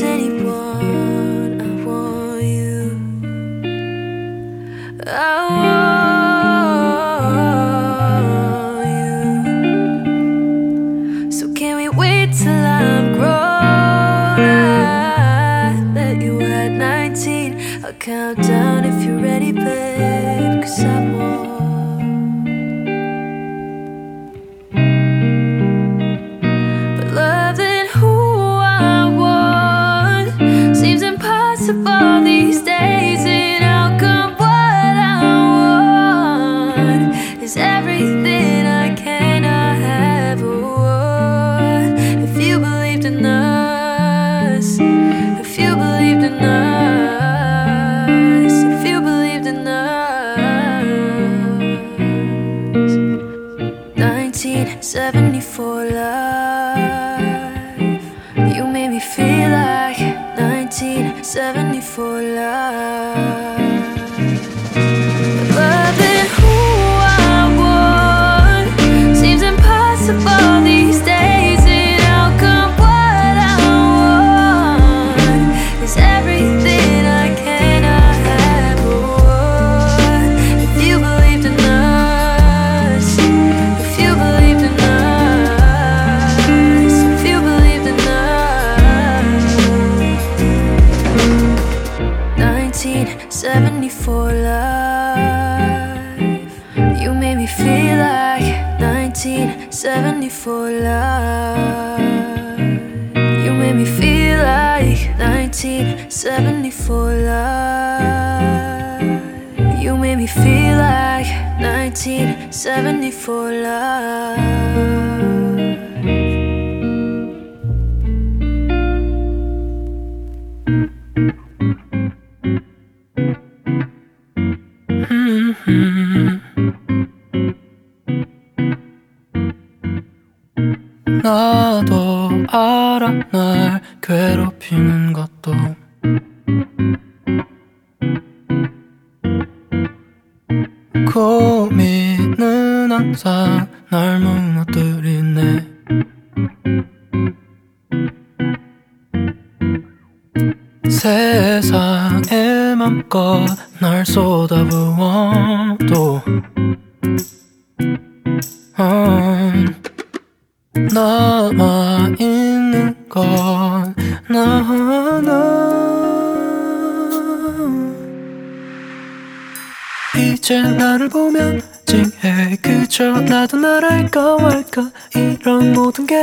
city money for love. You made me feel like 1974 love. You made me feel like 1974 love. You made me feel like 1974 love. 사람 날 괴롭히는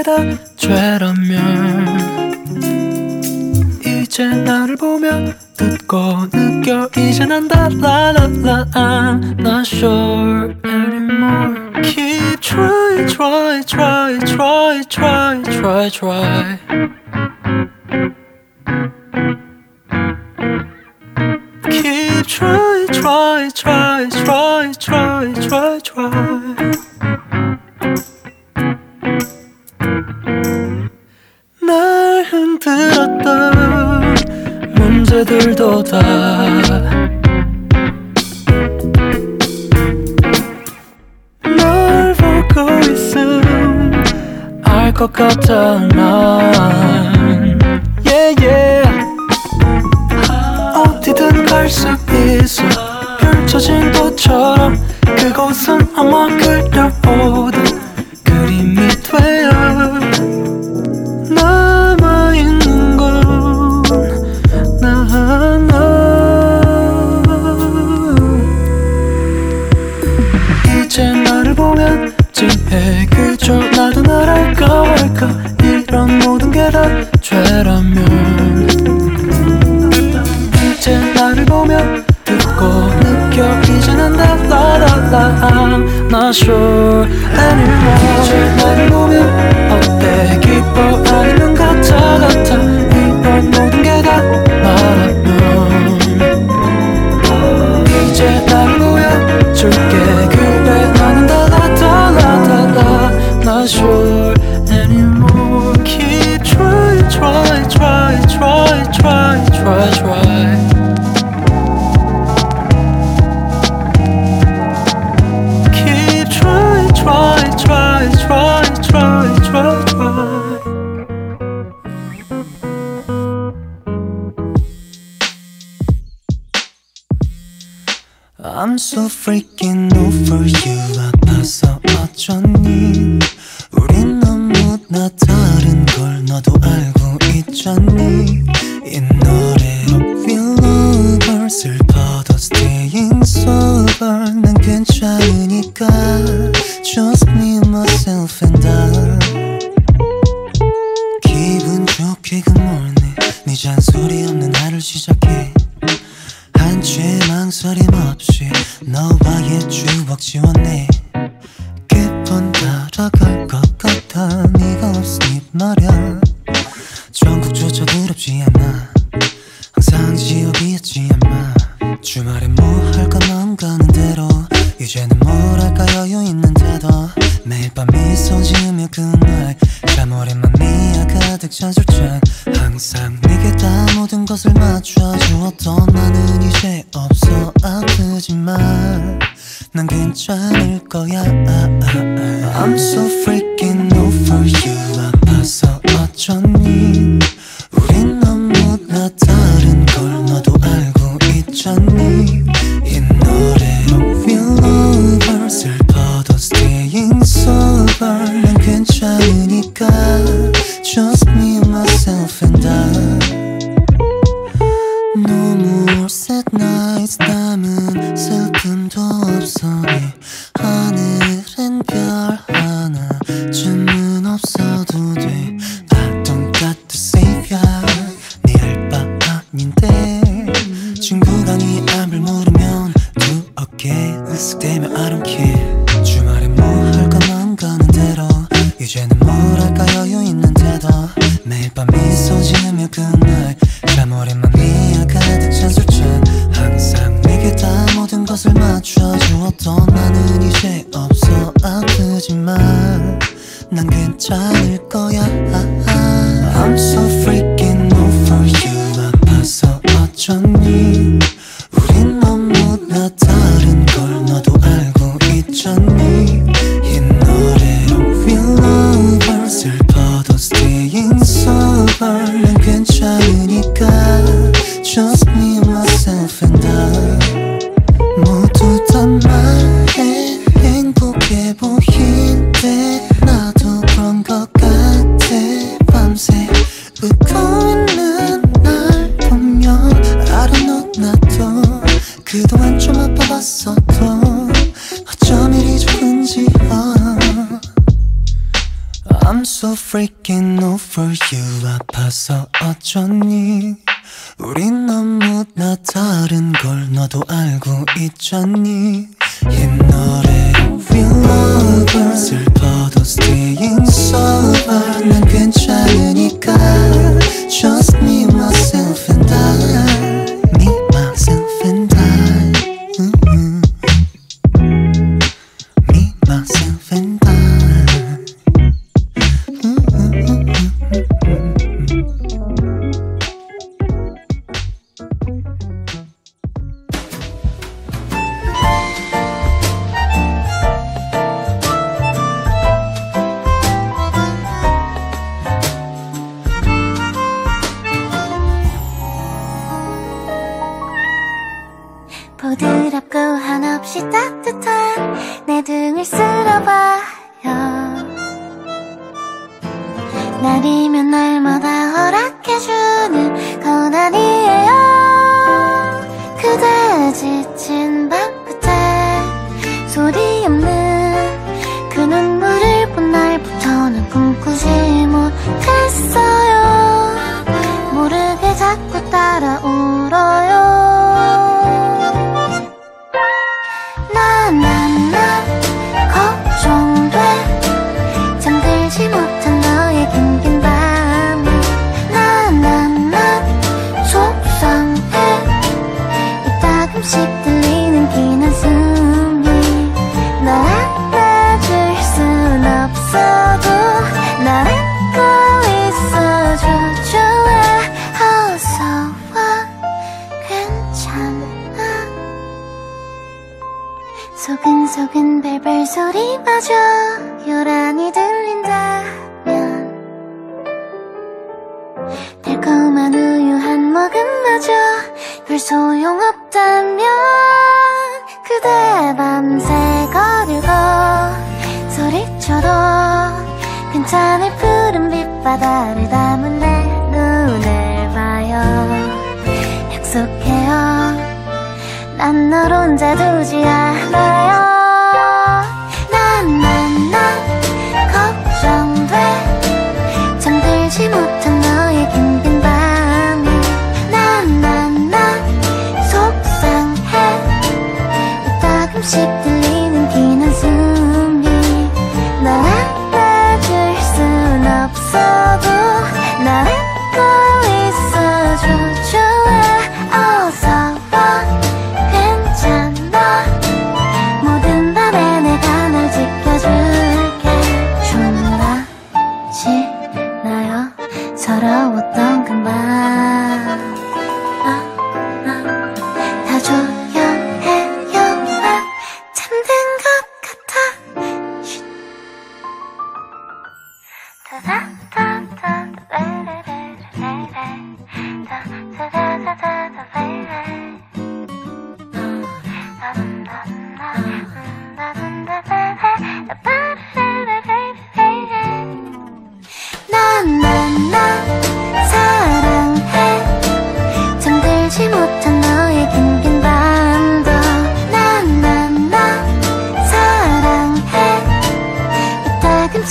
da 들었던 문제들도 다 널 보고 있음 알 것 같아 난 yeah, yeah. 어디든 갈 수 있어 펼쳐진 도처럼 그곳은 아마 그 난 죄망설임 없이 너와의 추억 지웠네. 있잖니? 우린 너무나 다른 걸 너도 알고 있잖니? 이 노래 We love r 슬퍼도 staying sober 난 괜찮으니까 Just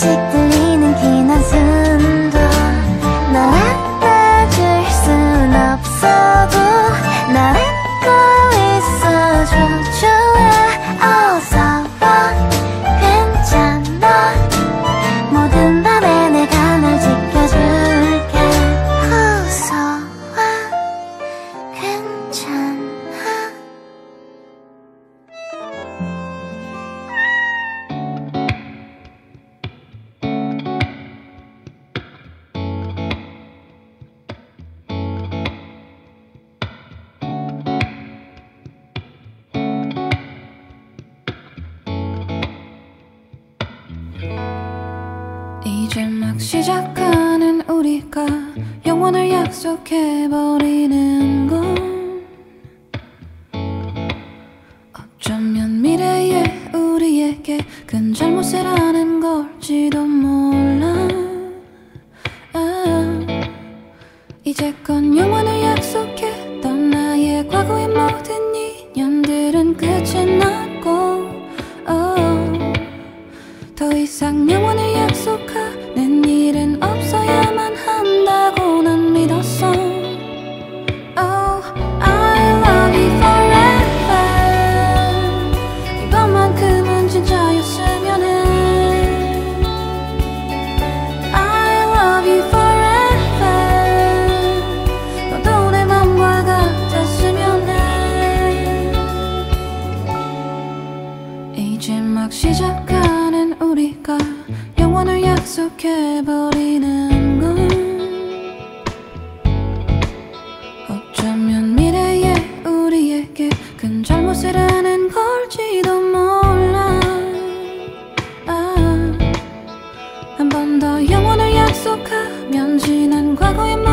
다시 들리는 긴 한숨 지난 과거의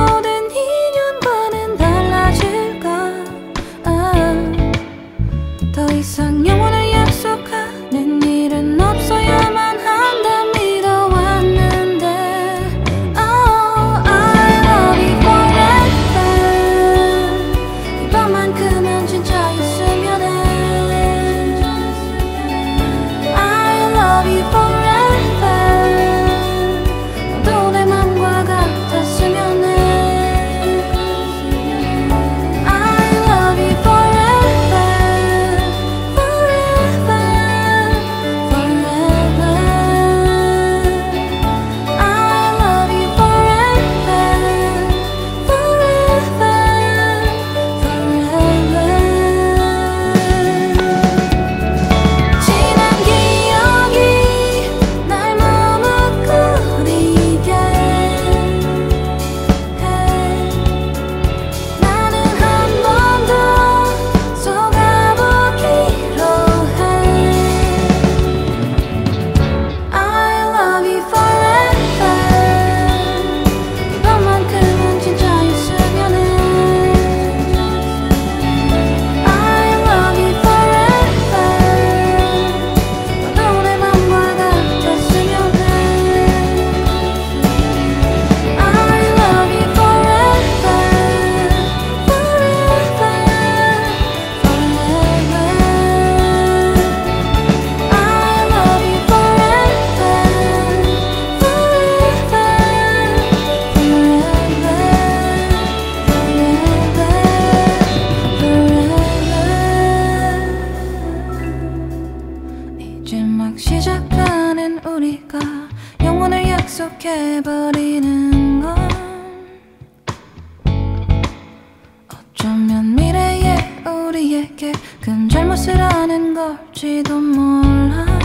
어쩌면 미래에 우리에게 큰 잘못을 하는 걸지도 몰라.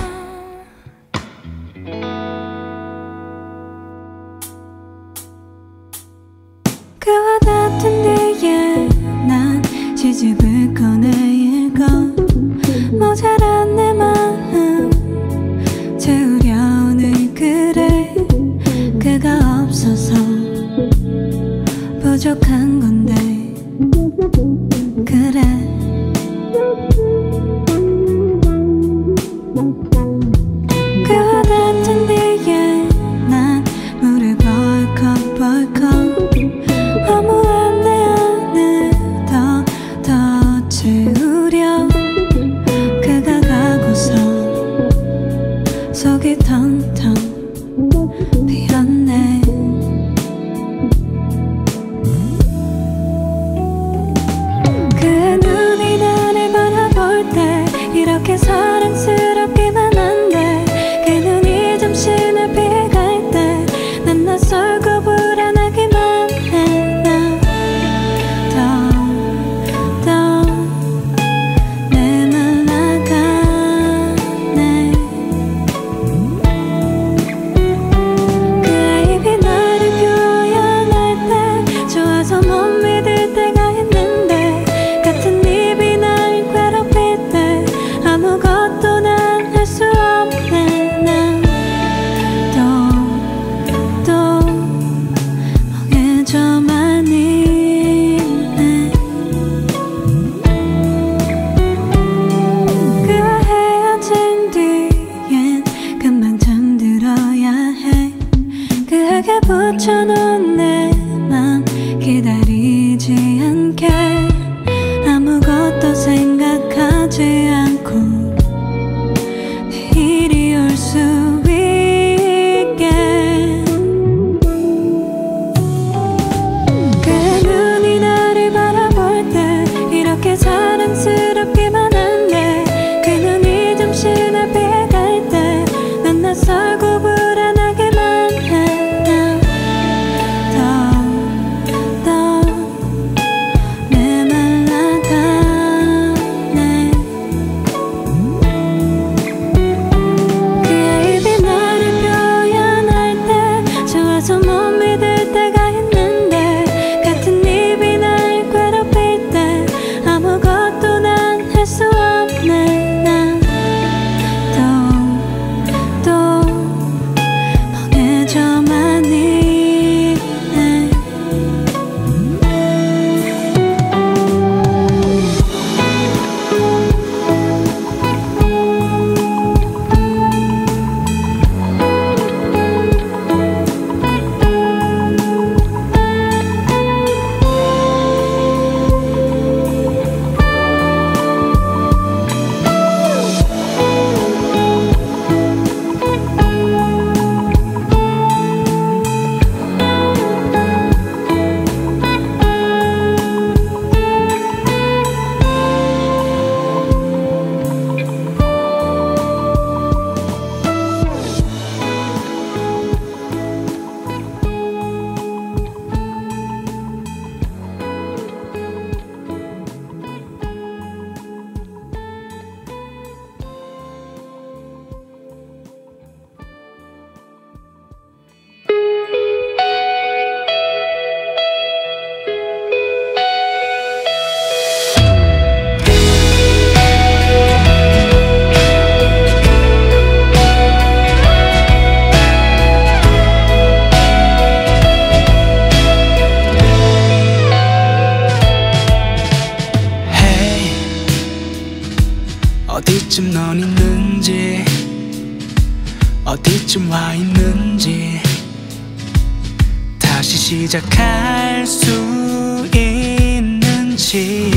시작할 수 있는지.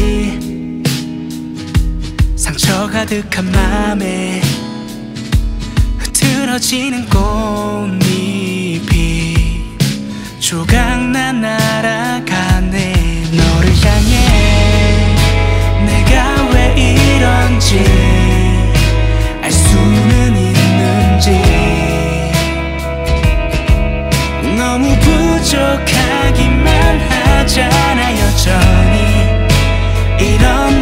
상처 가득한 맘에 흐트러지는 꽃잎이 조각나 날아가네. 너를 향해 내가 왜 이런지 알 수는 있는지. 너무 부족해. 괜찮아 여전히 이런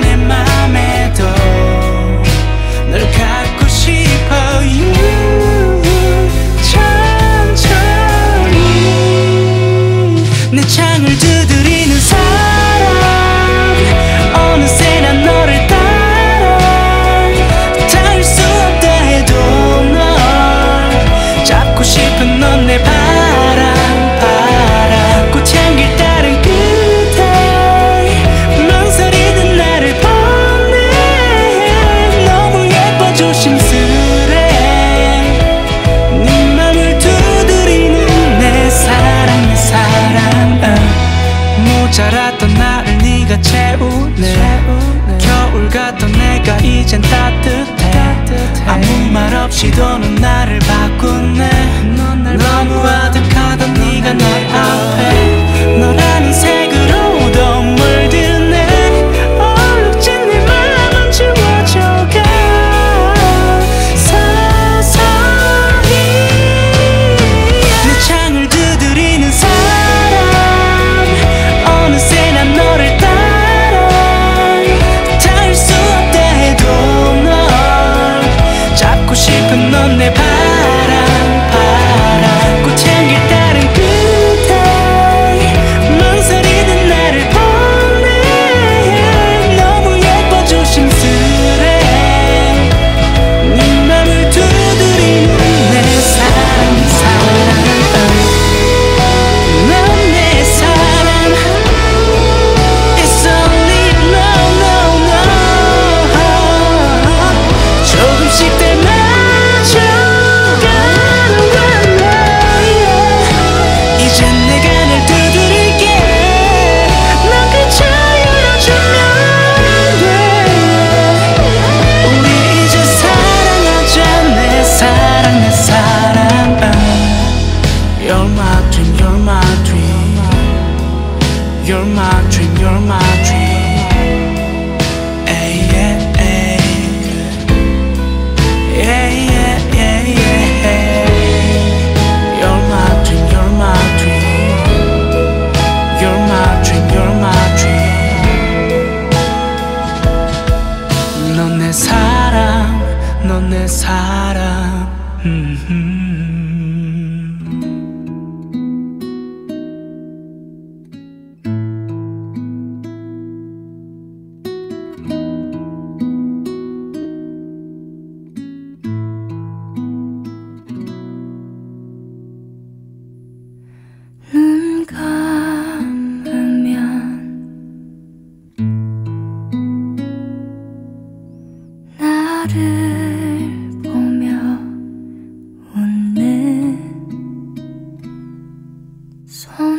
送。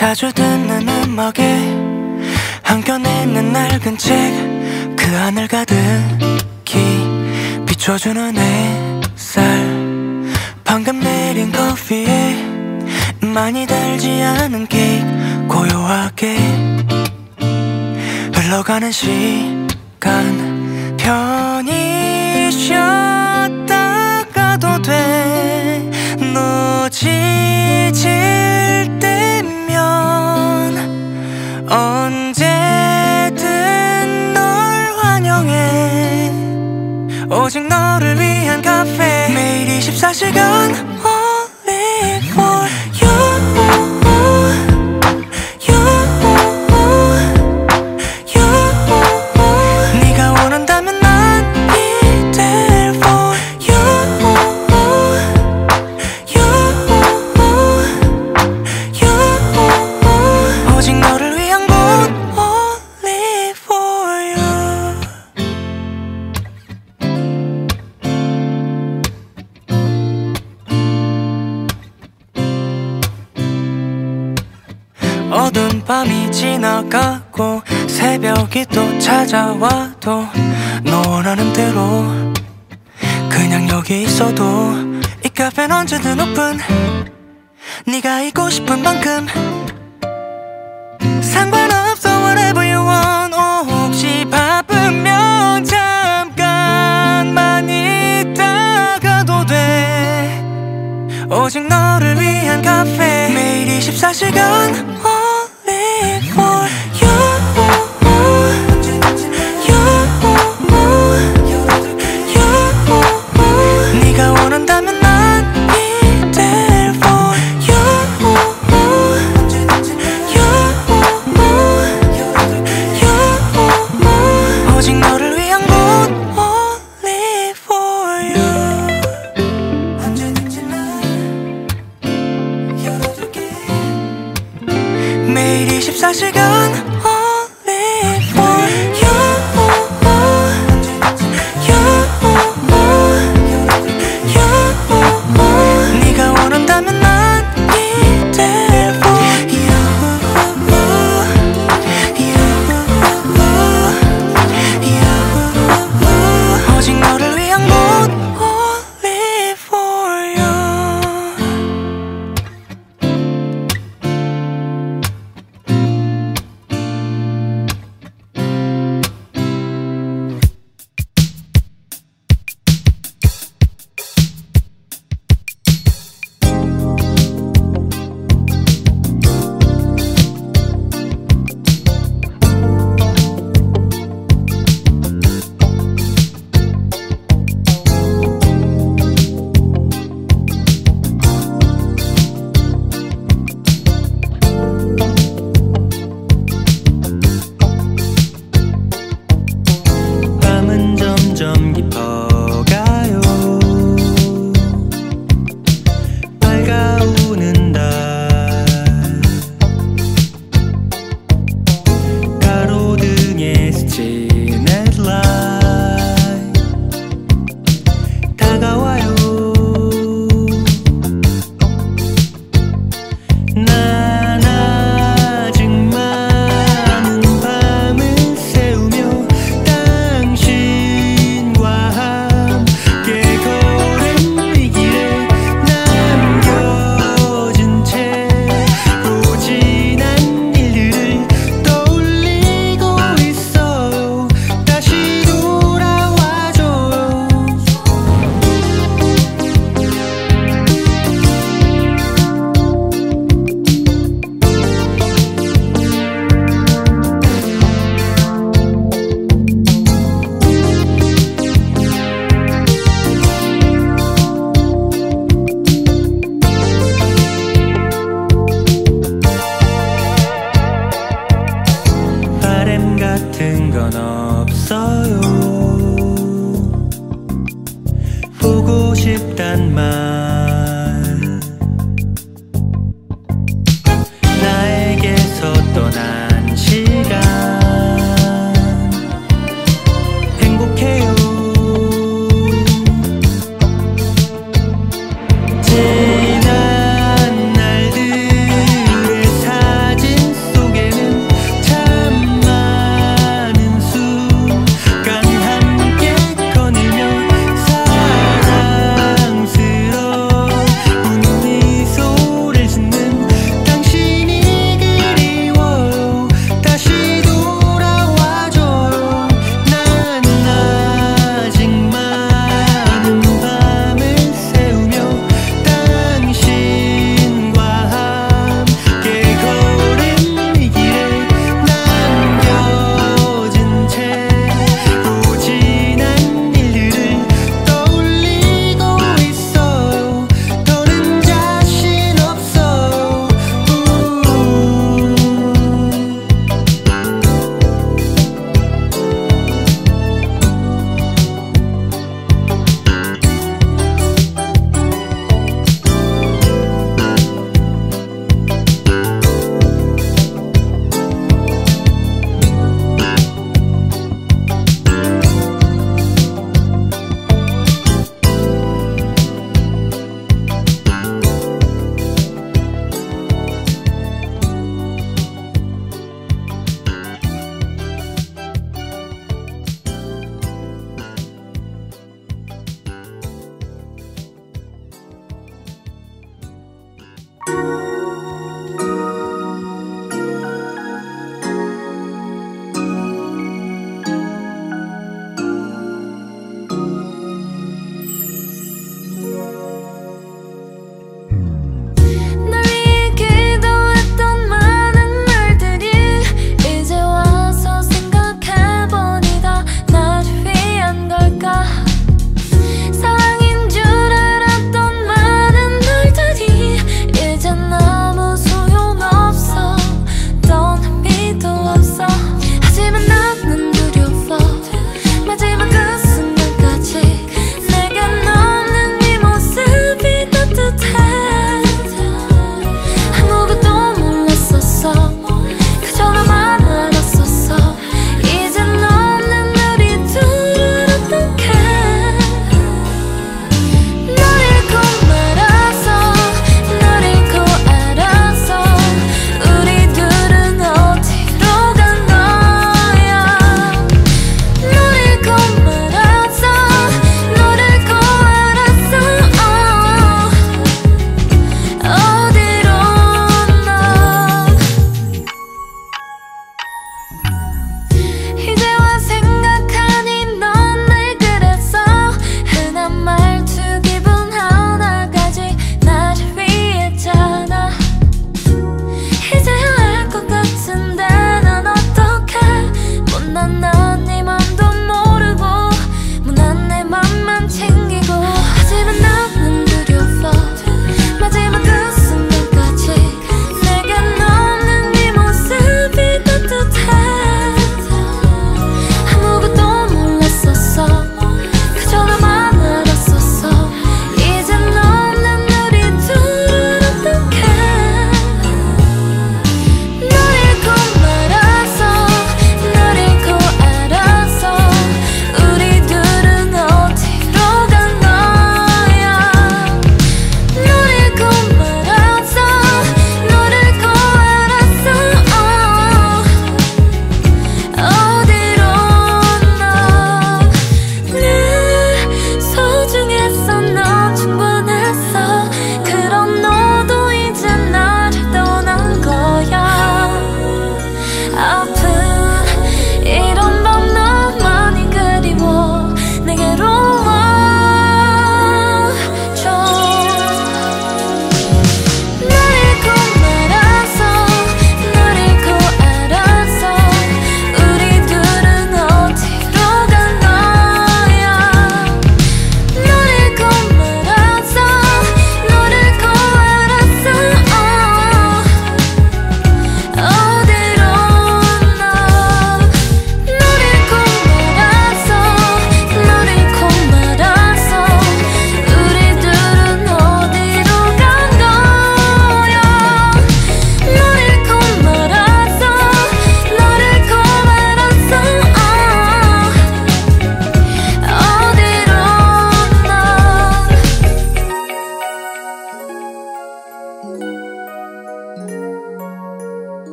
자주 듣는 음악에 한켠 있는 낡은 책그 안을 가득히 비춰주는 햇살. 방금 내린 커피에 많이 달지 않은 케이크 고요하게 흘러가는 시간. 편히 쉬었다가도 돼.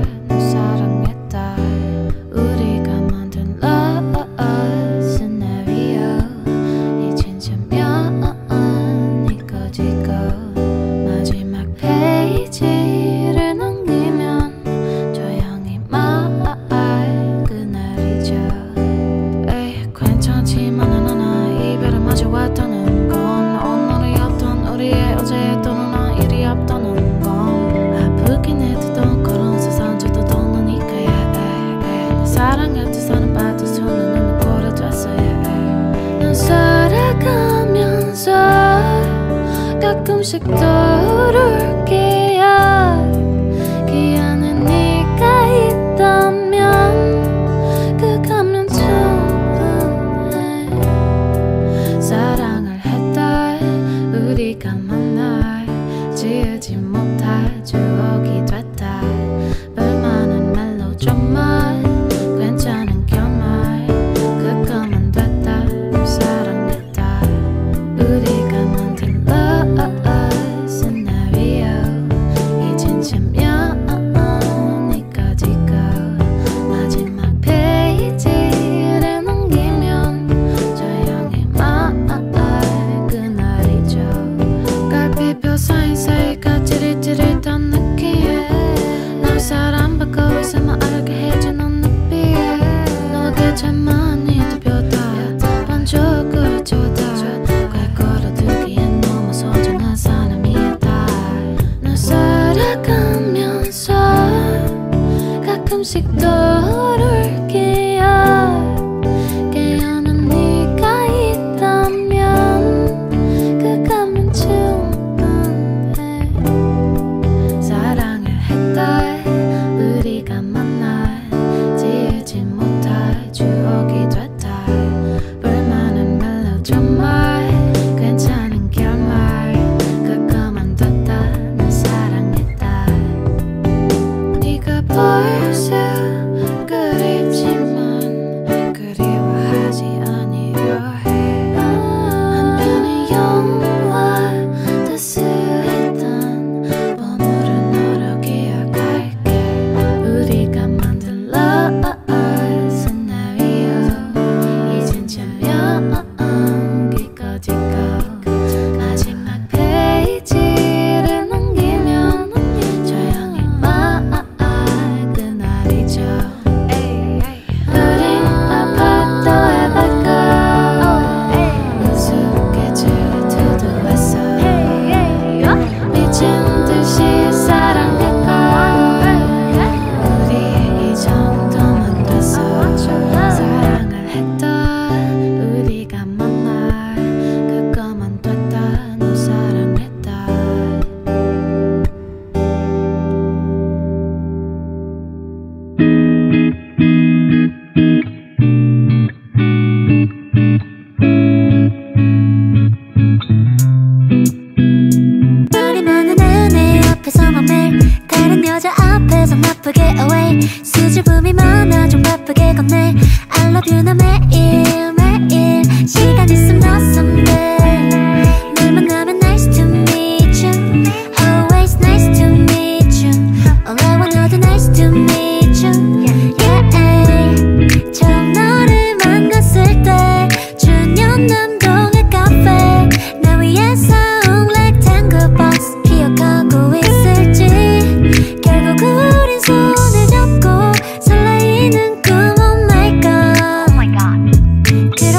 그거만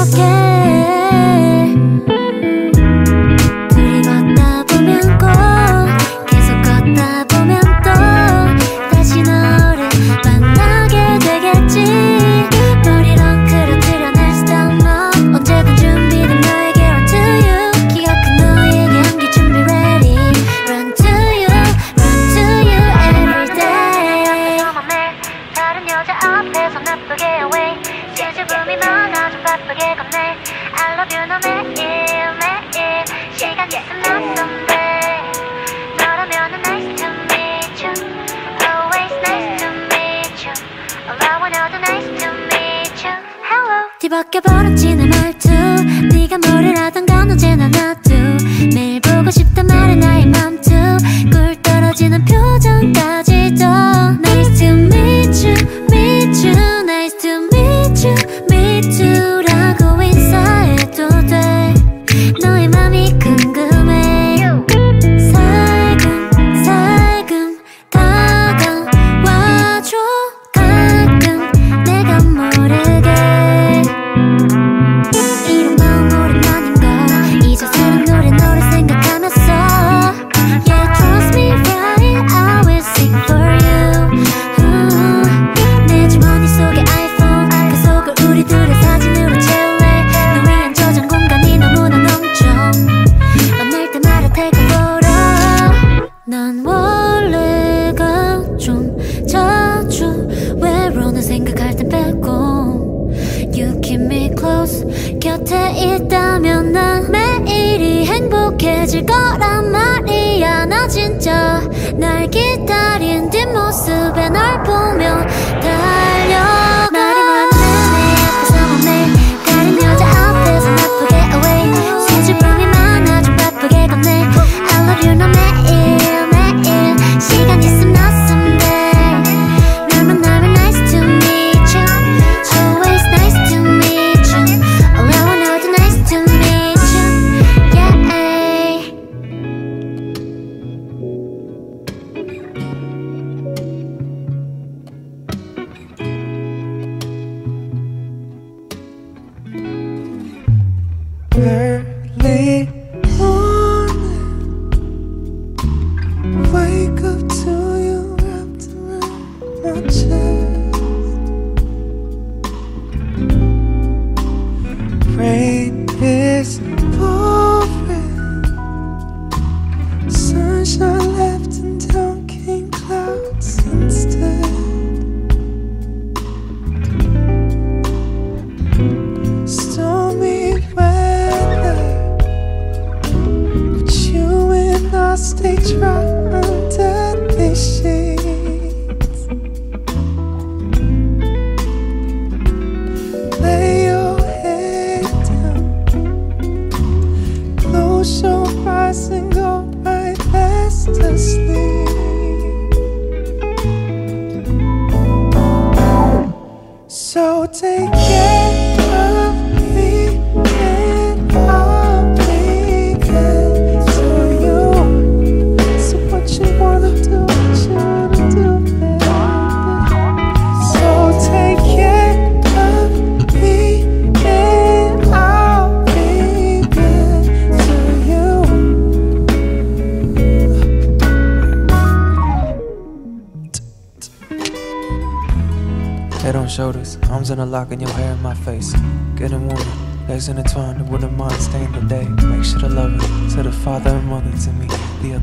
okay.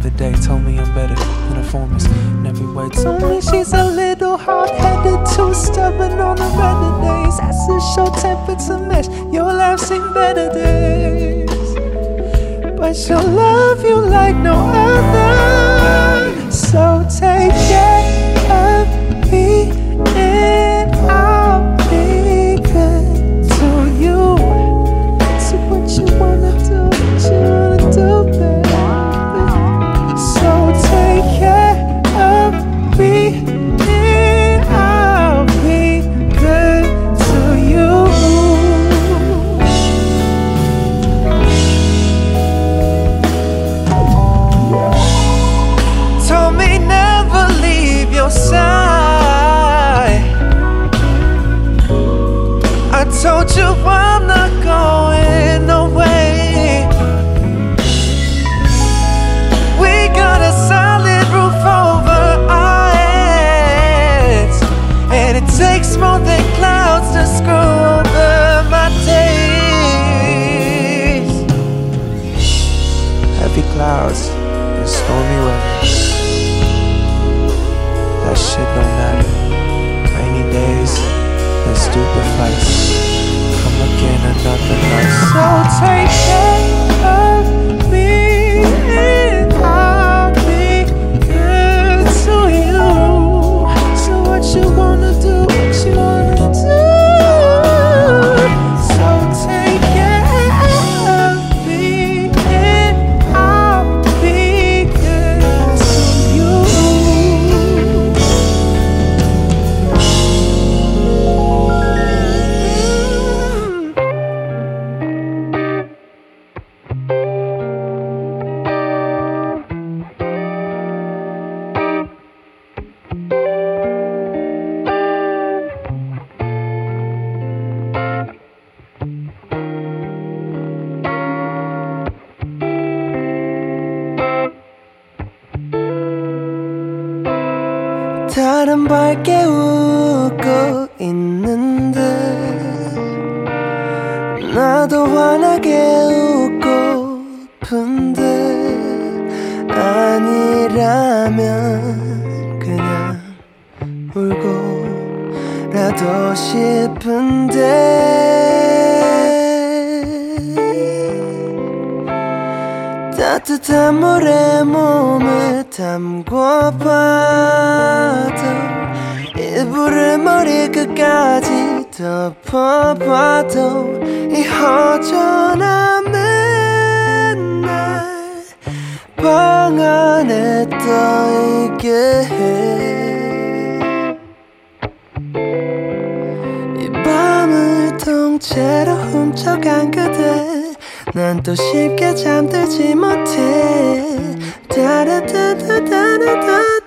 other day told me I'm better than a former. In every way, told me, she's a little hard headed, too stubborn on the better days. As a short tempered to mesh, your life's seen better days. But she'll love you like no other. So take care of me. 밝게 웃고 있는데 나도 환하게 웃고픈데 아니라면 그냥 울고라도 싶은데 따뜻한 물에 몸을 담궈봐도 이불을 머리끝까지 덮어봐도 이 허전함은 날방 안에 떠있게 해. 이 밤을 통째로 훔쳐간 그대 난 또 쉽게 잠들지 못해. 따라따따따라따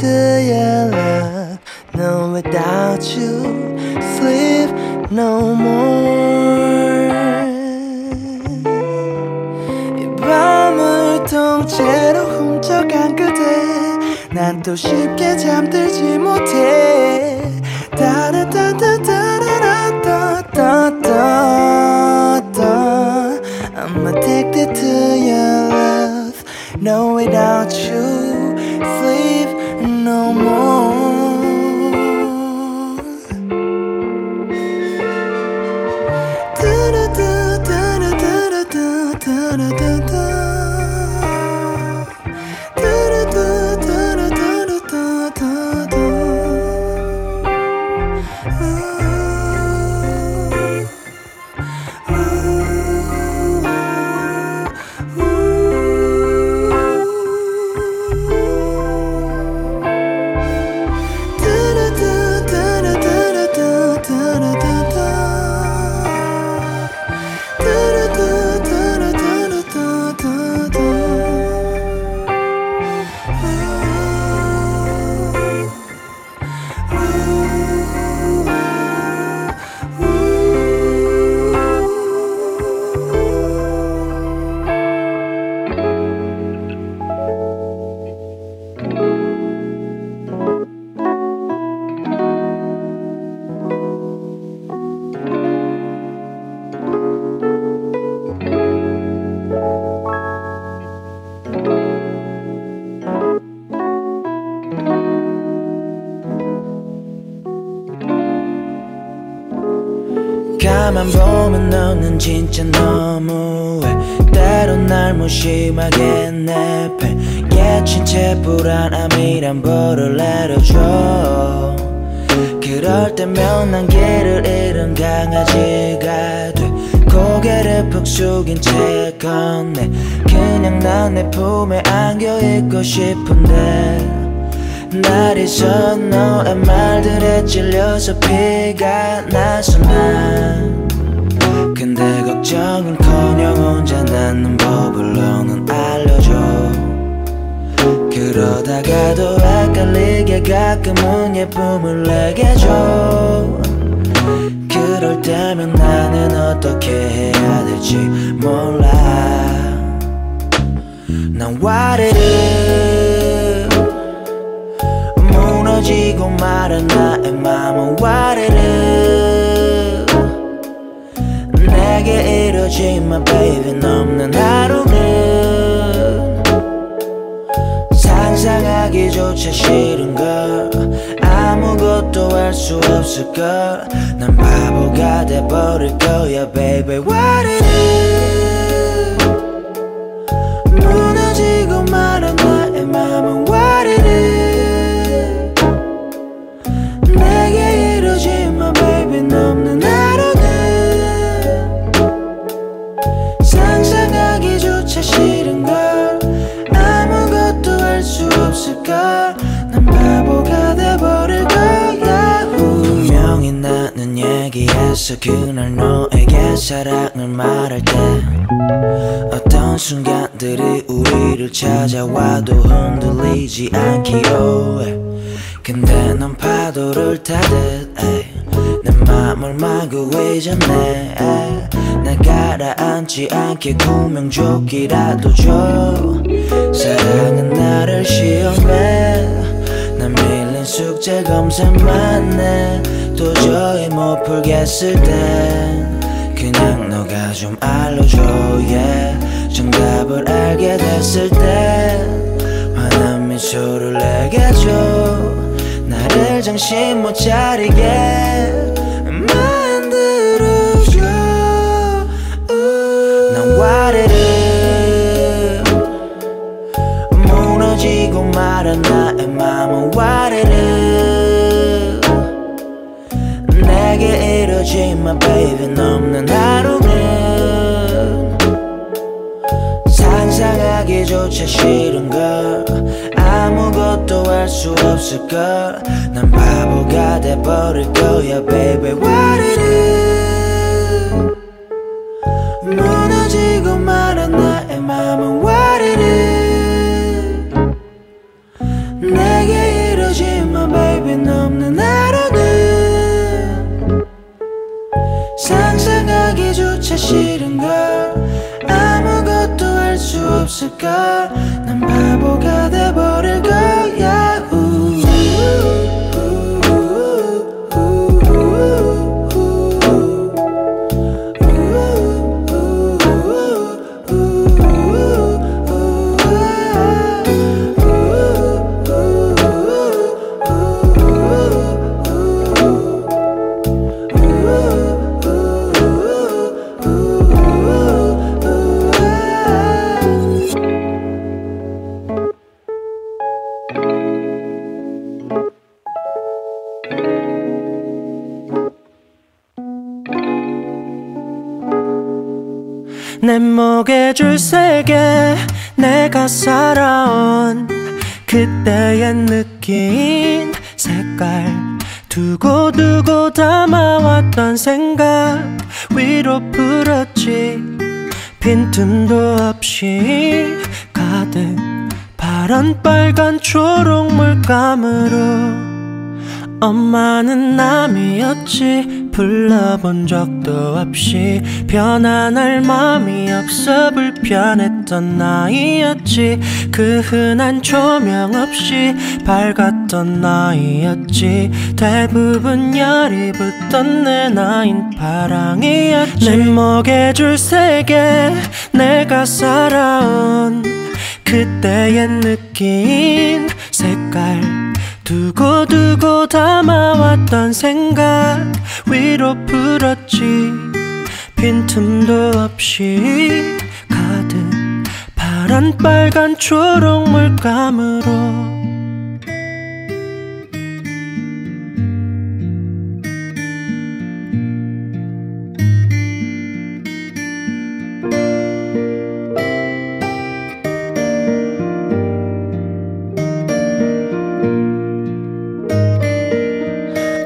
to your love No without you Sleep no more 이 밤을 통째로 훔쳐간 그대 난 또 쉽게 잠들지 못해 너는 진짜 너무해. 때론 날 무심하게 내패 예친 채 불안함이란 벌을 내려줘. 그럴 때면 난 길을 잃은 강아지가 돼. 고개를 푹 숙인 채 건네. 그냥 난 내 품에 안겨 있고 싶은데. 날 잊어 너의 말들에 찔려서 피가 나서 난 근데 걱정은커녕 혼자 낳는 법을 너는 알려줘. 그러다가도 헷갈리게 가끔은 예쁨을 내게 줘. 그럴 때면 나는 어떻게 해야 될지 몰라. 난 와르르 무너지고 말은 나의 my baby 넘는 하루는 상상하기조차 싫은걸. 아무것도 할 수 없을걸. 난 바보가 돼버릴 거야 baby. What is 얘기했어 그날 너에게 사랑을 말할 때 어떤 순간들이 우리를 찾아와도 흔들리지 않기로 해. 근데 넌 파도를 타듯 내 맘을 마구 위전해 날 가라앉지 않게 구명조끼라도 줘. 사랑은 나를 시험해. 난 밀린 숙제 검사만 해 도저히 못 풀겠을 땐 그냥 너가 좀 알려줘 yeah. 정답을 알게 됐을 땐 환한 미소를 내게 줘. 나를 정신 못 차리게 만들어줘. 난 is 무너지고 말아 나의 it is 이러지 마 baby 넘는 하루는 상상하기조차 싫은 걸 아무것도 할 수 없을 걸 난 바보가 돼버릴 거야 baby 불러본 적도 없이 편안할 마음이 없어 불편했던 나이였지. 그 흔한 조명 없이 밝았던 나이였지. 대부분 열이 붙던 내 나인 파랑이었지. 내 목에 줄 세계 내가 살아온 그때의 느낌 색깔 두고 두고 담아왔던 생각 위로 풀었지. 빈틈도 없이 가득 파란 빨간 초록 물감으로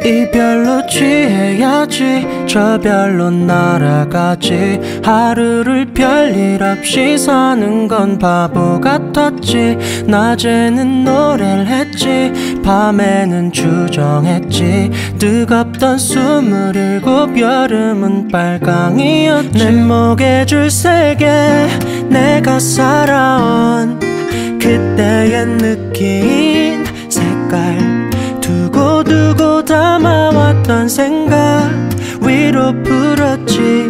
이별로 취해야지 저 별로 날아가지. 하루를 별일 없이 사는 건 바보 같았지. 낮에는 노래를 했지 밤에는 주정했지. 뜨겁던 스물일곱 여름은 빨강이었지 내 목에 줄 세계 내가 살아온 그때의 느낌 주고 담아왔던 생각 위로 풀었지.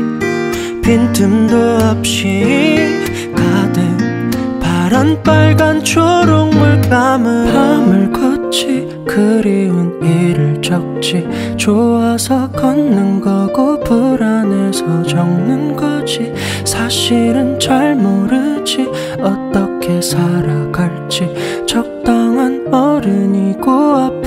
빈틈도 없이 가득 파란 빨간 초록 물감을 밤을 걷지. 그리운 일을 적지. 좋아서 걷는 거고 불안해서 적는 거지. 사실은 잘 모르지. 어떻게 살아갈지. 적당한 어른이고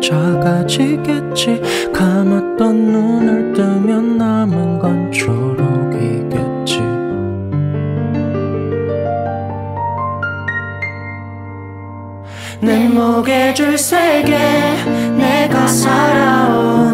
작아지겠지. 감았던 눈을 뜨면 남은 건 초록이겠지. 내 목에 줄 세게 내가 살아온